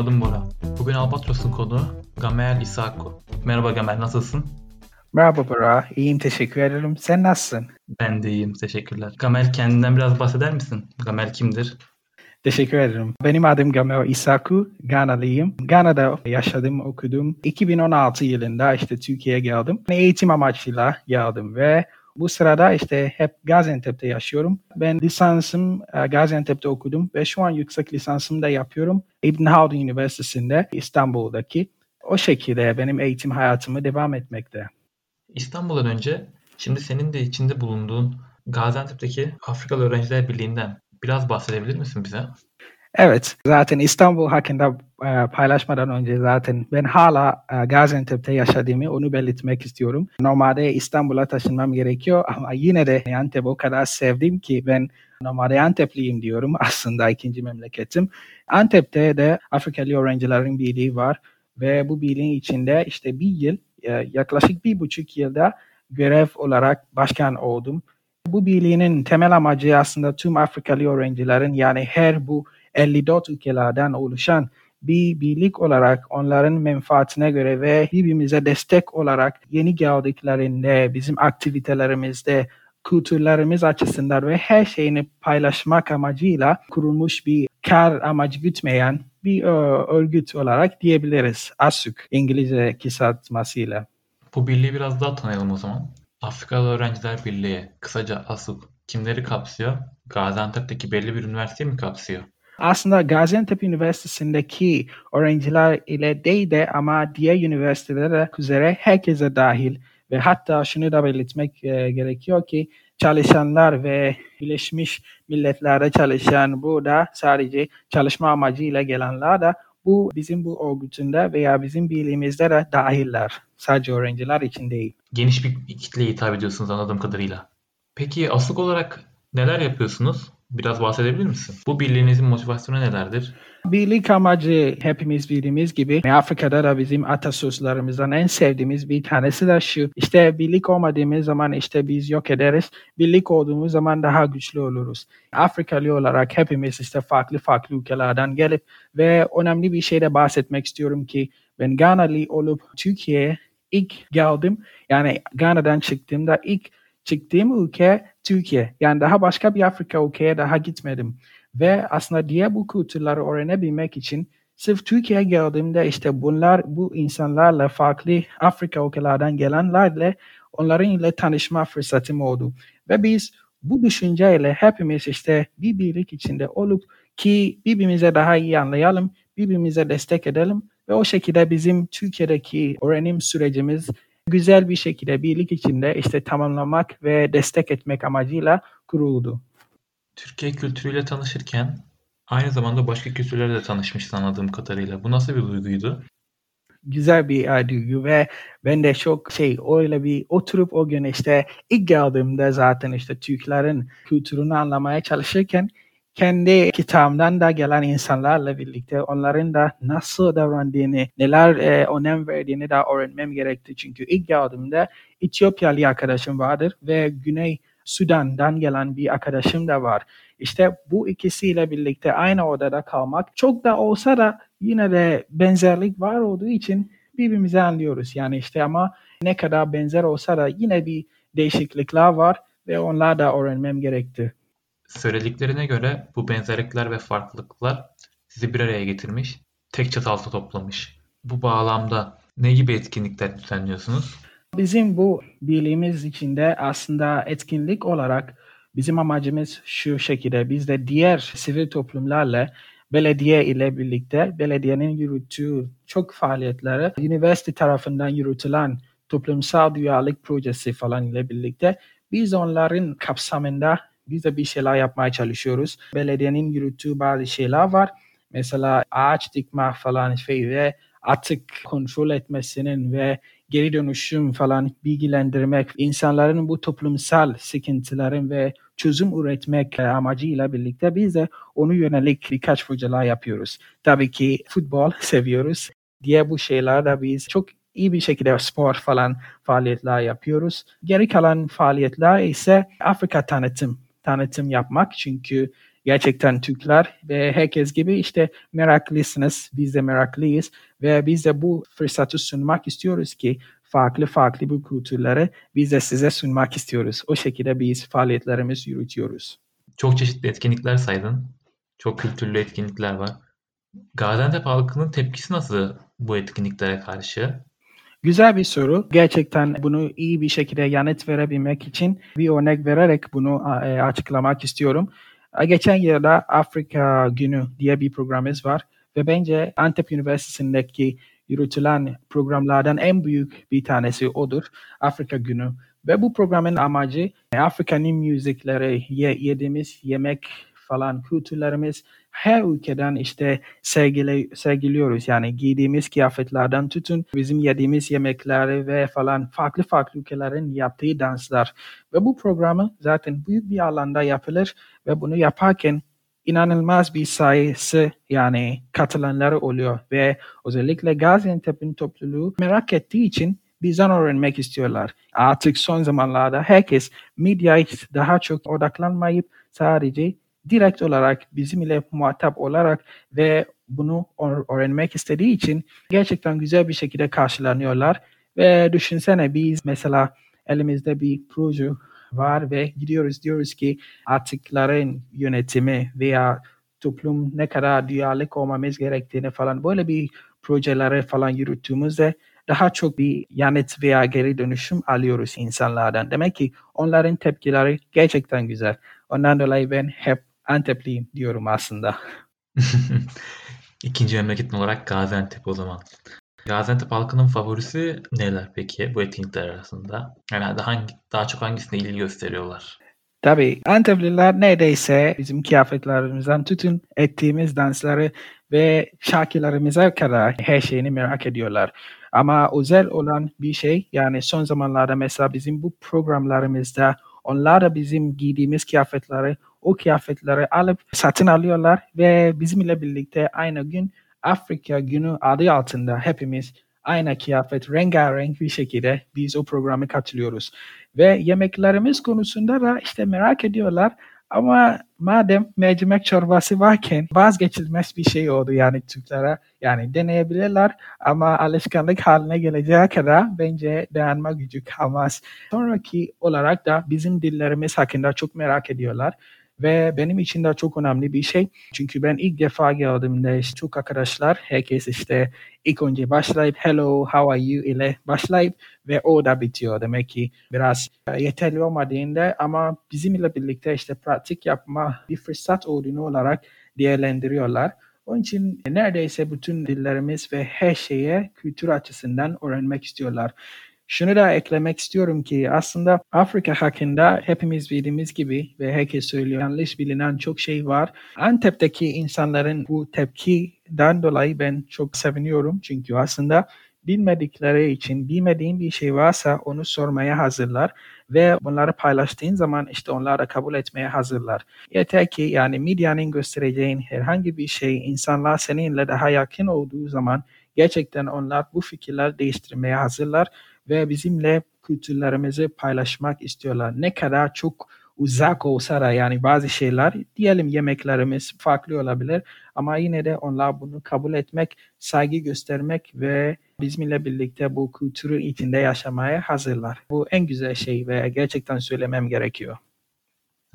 adım Bora. Bugün Albatros'un konuğu Gamel Isaku. Merhaba Gamel, nasılsın? Merhaba Bora, iyiyim teşekkür ederim. Sen nasılsın? Ben de iyiyim, teşekkürler. Gamel kendinden biraz bahseder misin? Gamel kimdir? Teşekkür ederim. Benim adım Gamel Isaku, Ganalıyım. Gana'da yaşadım, okudum. 2016 yılında işte Türkiye'ye geldim. Eğitim amaçıyla geldim ve bu sırada işte hep Gaziantep'te yaşıyorum. Ben lisansım e, Gaziantep'te okudum ve şu an yüksek lisansımı da yapıyorum. İbn Haldun Üniversitesi'nde İstanbul'daki. O şekilde benim eğitim hayatımı devam etmekte. İstanbul'dan önce şimdi senin de içinde bulunduğun Gaziantep'teki Afrikalı Öğrenciler Birliği'nden biraz bahsedebilir misin bize? Evet, zaten İstanbul hakkında paylaşmadan önce zaten ben hala e, Gaziantep'te yaşadığımı onu belirtmek istiyorum. Normalde İstanbul'a taşınmam gerekiyor ama yine de Antep o kadar sevdim ki ben normalde Antepliyim diyorum aslında ikinci memleketim. Antep'te de Afrikalı Öğrencilerin Birliği var ve bu birliğin içinde işte bir yıl e, yaklaşık bir buçuk yılda görev olarak başkan oldum. Bu birliğinin temel amacı aslında tüm Afrikalı öğrencilerin yani her bu 54 ülkelerden oluşan bir birlik olarak onların menfaatine göre ve birbirimize destek olarak yeni geldiklerinde bizim aktivitelerimizde kültürlerimiz açısından ve her şeyini paylaşmak amacıyla kurulmuş bir kar amacı gütmeyen bir örgüt olarak diyebiliriz. ASUK İngilizce kısaltmasıyla. Bu birliği biraz daha tanıyalım o zaman. Afrikalı Öğrenciler Birliği, kısaca ASUK, kimleri kapsıyor? Gaziantep'teki belli bir üniversiteyi mi kapsıyor? Aslında Gaziantep Üniversitesi'ndeki öğrenciler ile değil de ama diğer üniversitelere üzere herkese dahil ve hatta şunu da belirtmek e, gerekiyor ki çalışanlar ve Birleşmiş Milletler'de çalışan burada sadece çalışma amacıyla gelenler de bu bizim bu örgütünde veya bizim birliğimizde de dahiller. Sadece öğrenciler için değil. Geniş bir kitleye hitap ediyorsunuz anladığım kadarıyla. Peki aslık olarak neler yapıyorsunuz? Biraz bahsedebilir misin? Bu birliğinizin motivasyonu nelerdir? Birlik amacı hepimiz bildiğimiz gibi Afrika'da da bizim atasözlerimizden en sevdiğimiz bir tanesi de şu. İşte birlik olmadığımız zaman işte biz yok ederiz. Birlik olduğumuz zaman daha güçlü oluruz. Afrikalı olarak hepimiz işte farklı farklı ülkelerden gelip ve önemli bir şeyde bahsetmek istiyorum ki ben Ganalı olup Türkiye'ye ilk geldim. Yani Gana'dan çıktığımda ilk çıktığım ülke Türkiye. Yani daha başka bir Afrika ülkeye daha gitmedim. Ve aslında diğer bu kültürleri öğrenebilmek için sırf Türkiye'ye geldiğimde işte bunlar bu insanlarla farklı Afrika ülkelerden gelenlerle onların ile tanışma fırsatım oldu. Ve biz bu düşünceyle hepimiz işte bir birlik içinde olup ki birbirimize daha iyi anlayalım, birbirimize destek edelim ve o şekilde bizim Türkiye'deki öğrenim sürecimiz güzel bir şekilde birlik içinde işte tamamlamak ve destek etmek amacıyla kuruldu. Türkiye kültürüyle tanışırken aynı zamanda başka kültürlerle de tanışmışsın anladığım kadarıyla. Bu nasıl bir duyguydu? Güzel bir duygu ve ben de çok şey öyle bir oturup o gün işte ilk geldiğimde zaten işte Türklerin kültürünü anlamaya çalışırken kendi kitabımdan da gelen insanlarla birlikte onların da nasıl davrandığını, neler e, önem verdiğini de öğrenmem gerekti. Çünkü ilk geldiğimde Etiyopyalı arkadaşım vardır ve Güney Sudan'dan gelen bir arkadaşım da var. İşte bu ikisiyle birlikte aynı odada kalmak çok da olsa da yine de benzerlik var olduğu için birbirimizi anlıyoruz. Yani işte ama ne kadar benzer olsa da yine bir değişiklikler var ve onlar da öğrenmem gerekti. Söylediklerine göre bu benzerlikler ve farklılıklar sizi bir araya getirmiş, tek çatı altında toplamış. Bu bağlamda ne gibi etkinlikler düzenliyorsunuz? Bizim bu birliğimiz içinde aslında etkinlik olarak bizim amacımız şu şekilde biz de diğer sivil toplumlarla belediye ile birlikte belediyenin yürüttüğü çok faaliyetleri üniversite tarafından yürütülen toplumsal duyarlılık projesi falan ile birlikte biz onların kapsamında biz de bir şeyler yapmaya çalışıyoruz. Belediyenin yürüttüğü bazı şeyler var. Mesela ağaç dikme falan şey ve atık kontrol etmesinin ve geri dönüşüm falan bilgilendirmek, insanların bu toplumsal sıkıntıların ve çözüm üretmek amacıyla birlikte biz de onu yönelik birkaç projeler yapıyoruz. Tabii ki futbol seviyoruz. Diğer bu şeyler biz çok iyi bir şekilde spor falan faaliyetler yapıyoruz. Geri kalan faaliyetler ise Afrika tanıtım tanıtım yapmak. Çünkü gerçekten Türkler ve herkes gibi işte meraklısınız. Biz de meraklıyız ve biz de bu fırsatı sunmak istiyoruz ki farklı farklı bu kültürleri biz de size sunmak istiyoruz. O şekilde biz faaliyetlerimizi yürütüyoruz. Çok çeşitli etkinlikler saydın. Çok kültürlü etkinlikler var. Gaziantep halkının tepkisi nasıl bu etkinliklere karşı? Güzel bir soru. Gerçekten bunu iyi bir şekilde yanıt verebilmek için bir örnek vererek bunu e, açıklamak istiyorum. Geçen yılda Afrika Günü diye bir programımız var ve bence Antep Üniversitesi'ndeki yürütülen programlardan en büyük bir tanesi odur. Afrika Günü. Ve bu programın amacı Afrika'nın müzikleri, yediğimiz yemek falan kültürlerimiz her ülkeden işte sergile, sergiliyoruz. Yani giydiğimiz kıyafetlerden tutun bizim yediğimiz yemekleri ve falan farklı farklı ülkelerin yaptığı danslar. Ve bu programı zaten büyük bir alanda yapılır ve bunu yaparken inanılmaz bir sayısı yani katılanları oluyor ve özellikle Gaziantep'in topluluğu merak ettiği için bizden öğrenmek istiyorlar. Artık son zamanlarda herkes medyaya daha çok odaklanmayıp sadece direkt olarak bizimle muhatap olarak ve bunu öğrenmek istediği için gerçekten güzel bir şekilde karşılanıyorlar. Ve düşünsene biz mesela elimizde bir proje var ve gidiyoruz diyoruz ki artıkların yönetimi veya toplum ne kadar duyarlılık olmamız gerektiğini falan böyle bir projeleri falan yürüttüğümüzde daha çok bir yanıt veya geri dönüşüm alıyoruz insanlardan. Demek ki onların tepkileri gerçekten güzel. Ondan dolayı ben hep Antepliyim diyorum aslında. İkinci memleketin olarak Gaziantep o zaman. Gaziantep halkının favorisi neler peki bu etkinlikler arasında? Yani hangi, daha çok hangisine ilgi gösteriyorlar? Tabii Antepliler neredeyse bizim kıyafetlerimizden tutun ettiğimiz dansları ve şarkılarımıza kadar her şeyini merak ediyorlar. Ama özel olan bir şey yani son zamanlarda mesela bizim bu programlarımızda onlar da bizim giydiğimiz kıyafetleri o kıyafetleri alıp satın alıyorlar ve bizimle birlikte aynı gün Afrika günü adı altında hepimiz aynı kıyafet rengarenk bir şekilde biz o programa katılıyoruz. Ve yemeklerimiz konusunda da işte merak ediyorlar. Ama madem mercimek çorbası varken vazgeçilmez bir şey oldu yani Türklere. Yani deneyebilirler ama alışkanlık haline geleceği kadar bence dayanma gücü kalmaz. Sonraki olarak da bizim dillerimiz hakkında çok merak ediyorlar. Ve benim için de çok önemli bir şey. Çünkü ben ilk defa geldiğimde işte çok arkadaşlar herkes işte ilk önce başlayıp hello how are you ile başlayıp ve o da bitiyor. Demek ki biraz e, yeterli olmadığında ama bizimle birlikte işte pratik yapma bir fırsat olduğunu olarak değerlendiriyorlar. Onun için neredeyse bütün dillerimiz ve her şeye kültür açısından öğrenmek istiyorlar. Şunu da eklemek istiyorum ki aslında Afrika hakkında hepimiz bildiğimiz gibi ve herkes söylüyor yanlış bilinen çok şey var. Antep'teki insanların bu tepkiden dolayı ben çok seviniyorum. Çünkü aslında bilmedikleri için bilmediğin bir şey varsa onu sormaya hazırlar ve bunları paylaştığın zaman işte onlar da kabul etmeye hazırlar. Yeter ki yani medyanın göstereceğin herhangi bir şey insanlar seninle daha yakın olduğu zaman gerçekten onlar bu fikirler değiştirmeye hazırlar ve bizimle kültürlerimizi paylaşmak istiyorlar. Ne kadar çok uzak olsa da yani bazı şeyler diyelim yemeklerimiz farklı olabilir ama yine de onlar bunu kabul etmek, saygı göstermek ve bizimle birlikte bu kültürü içinde yaşamaya hazırlar. Bu en güzel şey ve gerçekten söylemem gerekiyor.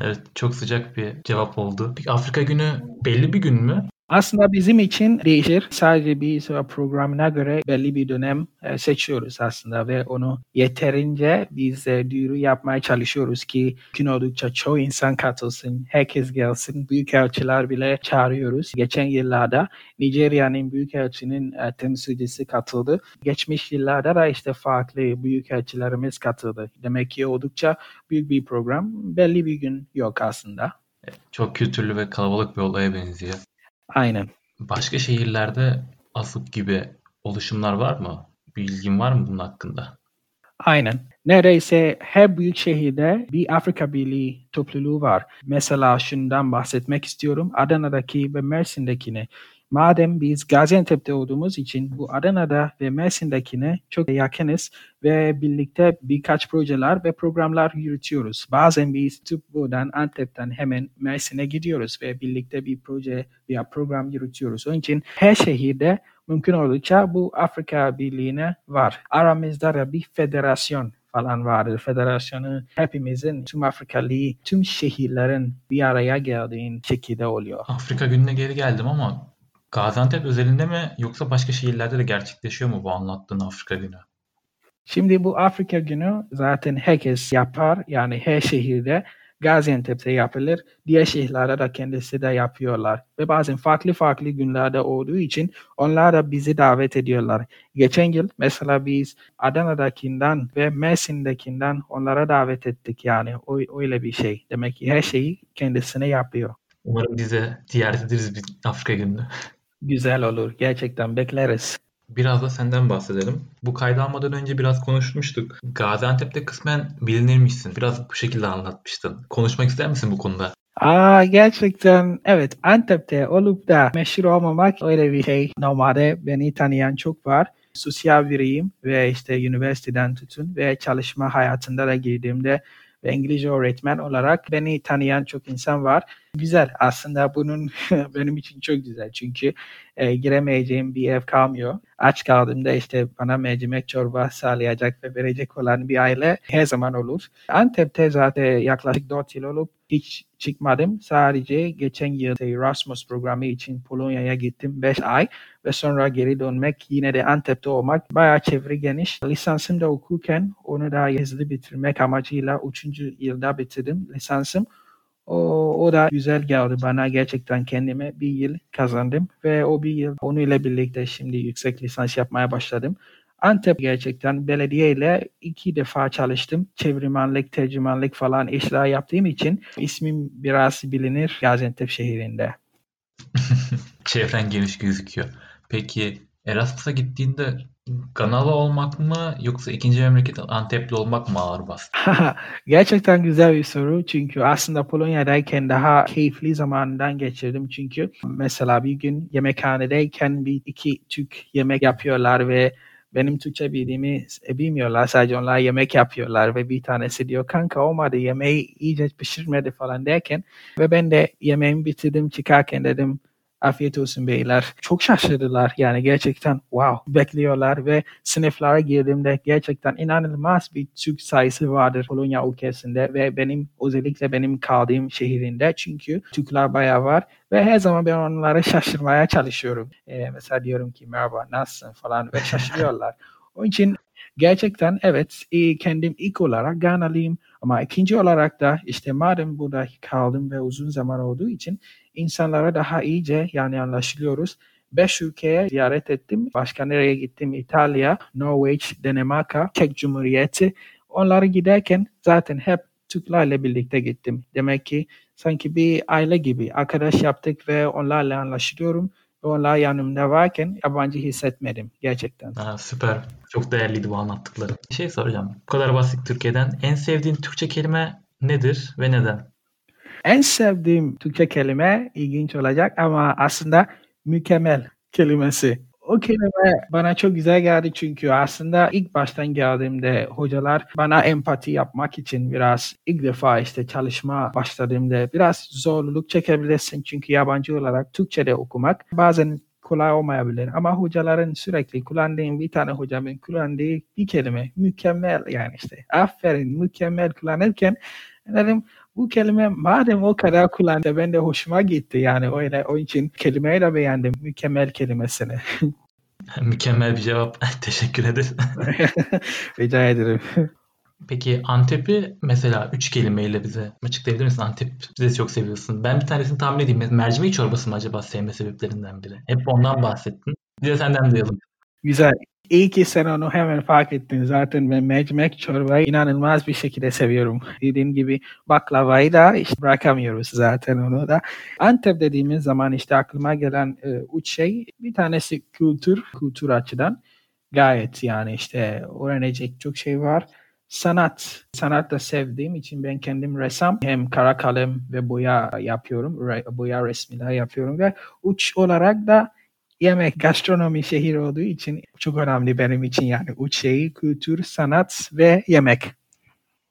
Evet, çok sıcak bir cevap oldu. Peki Afrika Günü belli bir gün mü? Aslında bizim için değişir. Sadece bir programına göre belli bir dönem e, seçiyoruz aslında ve onu yeterince biz e, duyuru yapmaya çalışıyoruz ki gün oldukça çoğu insan katılsın, herkes gelsin. Büyükelçiler bile çağırıyoruz. Geçen yıllarda Nijerya'nın büyükelçinin e, temsilcisi katıldı. Geçmiş yıllarda da işte farklı büyükelçilerimiz katıldı. Demek ki oldukça büyük bir program. Belli bir gün yok aslında. Çok kültürlü ve kalabalık bir olaya benziyor. Aynen. Başka şehirlerde Afık gibi oluşumlar var mı? Bilgin var mı bunun hakkında? Aynen. Neredeyse her büyük şehirde bir Afrika Birliği topluluğu var. Mesela şundan bahsetmek istiyorum. Adana'daki ve Mersin'dekini. Madem biz Gaziantep'te olduğumuz için bu Adana'da ve Mersin'dekine çok yakınız ve birlikte birkaç projeler ve programlar yürütüyoruz. Bazen biz buradan Antep'ten hemen Mersin'e gidiyoruz ve birlikte bir proje veya program yürütüyoruz. Onun için her şehirde mümkün oldukça bu Afrika Birliği'ne var. Aramızda da bir federasyon falan vardır. Federasyonu hepimizin tüm Afrikalı, tüm şehirlerin bir araya geldiğin şekilde oluyor. Afrika gününe geri geldim ama Gaziantep özelinde mi yoksa başka şehirlerde de gerçekleşiyor mu bu anlattığın Afrika günü? Şimdi bu Afrika günü zaten herkes yapar. Yani her şehirde Gaziantep'te yapılır. Diğer şehirlerde de kendisi de yapıyorlar. Ve bazen farklı farklı günlerde olduğu için onlar da bizi davet ediyorlar. Geçen yıl mesela biz Adana'dakinden ve Mersin'dekinden onlara davet ettik yani. O, öyle bir şey. Demek ki her şeyi kendisine yapıyor. Umarım bize ziyaret ederiz bir Afrika günü. Güzel olur. Gerçekten bekleriz. Biraz da senden bahsedelim. Bu kaydı almadan önce biraz konuşmuştuk. Gaziantep'te kısmen bilinirmişsin. Biraz bu şekilde anlatmıştın. Konuşmak ister misin bu konuda? Aa gerçekten evet Antep'te olup da meşhur olmamak öyle bir şey. Normalde beni tanıyan çok var. Sosyal biriyim ve işte üniversiteden tutun ve çalışma hayatında da girdiğimde ve İngilizce öğretmen olarak beni tanıyan çok insan var. Güzel aslında bunun benim için çok güzel çünkü e, giremeyeceğim bir ev kalmıyor. Aç kaldığımda işte bana mercimek çorba sağlayacak ve verecek olan bir aile her zaman olur. Antep'te zaten yaklaşık 4 yıl olup hiç çıkmadım. Sadece geçen yıl Erasmus programı için Polonya'ya gittim 5 ay ve sonra geri dönmek yine de Antep'te olmak bayağı çevre geniş. Lisansımda okurken onu da hızlı bitirmek amacıyla 3. yılda bitirdim lisansım. O, o da güzel geldi bana gerçekten kendime bir yıl kazandım ve o bir yıl onunla birlikte şimdi yüksek lisans yapmaya başladım. Antep gerçekten belediye ile iki defa çalıştım. Çevirmenlik, tercümanlık falan işler yaptığım için ismim biraz bilinir Gaziantep şehrinde. Çevren geniş gözüküyor. Peki Erasmus'a gittiğinde Ganalı olmak mı yoksa ikinci memleket Antepli olmak mı ağır bastı? Gerçekten güzel bir soru çünkü aslında Polonya'dayken daha keyifli zamandan geçirdim çünkü mesela bir gün yemekhanedeyken bir iki Türk yemek yapıyorlar ve benim Türkçe bildiğimi e, bilmiyorlar. Sadece onlar yemek yapıyorlar ve bir tanesi diyor kanka olmadı yemeği iyice pişirmedi falan derken ve ben de yemeğimi bitirdim çıkarken dedim Afiyet olsun beyler. Çok şaşırdılar yani gerçekten wow bekliyorlar ve sınıflara girdiğimde gerçekten inanılmaz bir Türk sayısı vardır Polonya ülkesinde ve benim özellikle benim kaldığım şehrinde çünkü Türkler bayağı var ve her zaman ben onları şaşırmaya çalışıyorum. Ee, mesela diyorum ki merhaba nasılsın falan ve şaşırıyorlar. Onun için gerçekten evet kendim ilk olarak Ganalıyım ama ikinci olarak da işte madem burada kaldım ve uzun zaman olduğu için insanlara daha iyice yani anlaşılıyoruz. Beş ülkeye ziyaret ettim. Başka nereye gittim? İtalya, Norveç, Danimarka, Çek Cumhuriyeti. Onları giderken zaten hep Türklerle birlikte gittim. Demek ki sanki bir aile gibi arkadaş yaptık ve onlarla anlaşılıyorum. Ve onlar yanımda varken yabancı hissetmedim gerçekten. Ha, süper. Çok değerliydi bu anlattıkları. Bir şey soracağım. Bu kadar basit Türkiye'den. En sevdiğin Türkçe kelime nedir ve neden? En sevdiğim Türkçe kelime ilginç olacak ama aslında mükemmel kelimesi. O kelime bana çok güzel geldi çünkü aslında ilk baştan geldiğimde hocalar bana empati yapmak için biraz ilk defa işte çalışma başladığımda biraz zorluk çekebilirsin çünkü yabancı olarak Türkçe'de okumak bazen kolay olmayabilir ama hocaların sürekli kullandığım bir tane hocamın kullandığı bir kelime mükemmel yani işte aferin mükemmel kullanırken dedim bu kelime madem o kadar kullandı ben de hoşuma gitti yani öyle o için kelimeyi de beğendim mükemmel kelimesini. Mükemmel bir cevap. Teşekkür ederim. Rica ederim. Peki Antep'i mesela üç kelimeyle bize açıklayabilir misin? Antep bize çok seviyorsun. Ben bir tanesini tahmin edeyim. Mercimek çorbası mı acaba sevme sebeplerinden biri? Hep ondan bahsettin. Bir de senden duyalım. Güzel. İyi ki sen onu hemen fark ettin. Zaten ben mercimek çorbayı inanılmaz bir şekilde seviyorum. Dediğim gibi baklavayı da işte bırakamıyoruz zaten onu da. Antep dediğimiz zaman işte aklıma gelen e, üç şey bir tanesi kültür, kültür açıdan gayet yani işte öğrenecek çok şey var. Sanat, sanat da sevdiğim için ben kendim ressam hem kara kalem ve boya yapıyorum, boya resmiler yapıyorum ve uç olarak da yemek, gastronomi şehir olduğu için çok önemli benim için yani üç şey kültür, sanat ve yemek.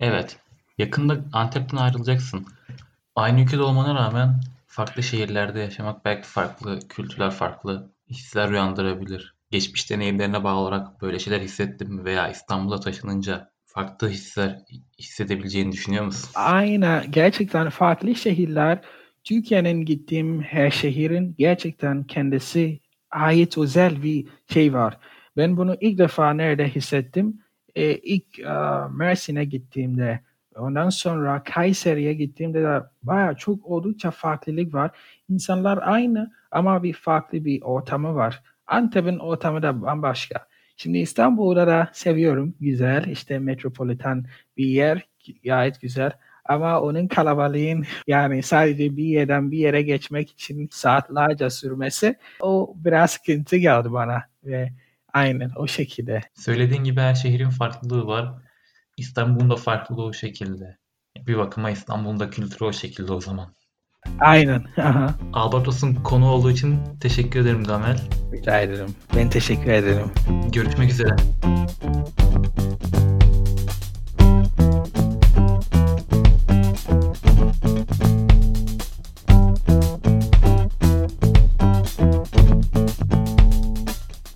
Evet. Yakında Antep'ten ayrılacaksın. Aynı ülkede olmana rağmen farklı şehirlerde yaşamak belki farklı kültürler, farklı hisler uyandırabilir. Geçmiş deneyimlerine bağlı olarak böyle şeyler hissettin mi veya İstanbul'a taşınınca farklı hisler hissedebileceğini düşünüyor musun? Aynen. Gerçekten farklı şehirler Türkiye'nin gittiğim her şehrin gerçekten kendisi ait özel bir şey var. Ben bunu ilk defa nerede hissettim? Ee, ilk uh, Mersin'e gittiğimde ondan sonra Kayseri'ye gittiğimde de baya çok oldukça farklılık var. İnsanlar aynı ama bir farklı bir ortamı var. Antep'in ortamı da bambaşka. Şimdi İstanbul'da da seviyorum. Güzel. işte metropolitan bir yer. Gayet güzel. Ama onun kalabalığın yani sadece bir yerden bir yere geçmek için saatlerce sürmesi o biraz sıkıntı geldi bana ve aynen o şekilde. Söylediğin gibi her şehrin farklılığı var. İstanbul'un da farklılığı o şekilde. Bir bakıma İstanbul'un da kültürü o şekilde o zaman. Aynen. Aha. Albatos'un konu olduğu için teşekkür ederim Gamel. Rica ederim. Ben teşekkür ederim. Görüşmek üzere.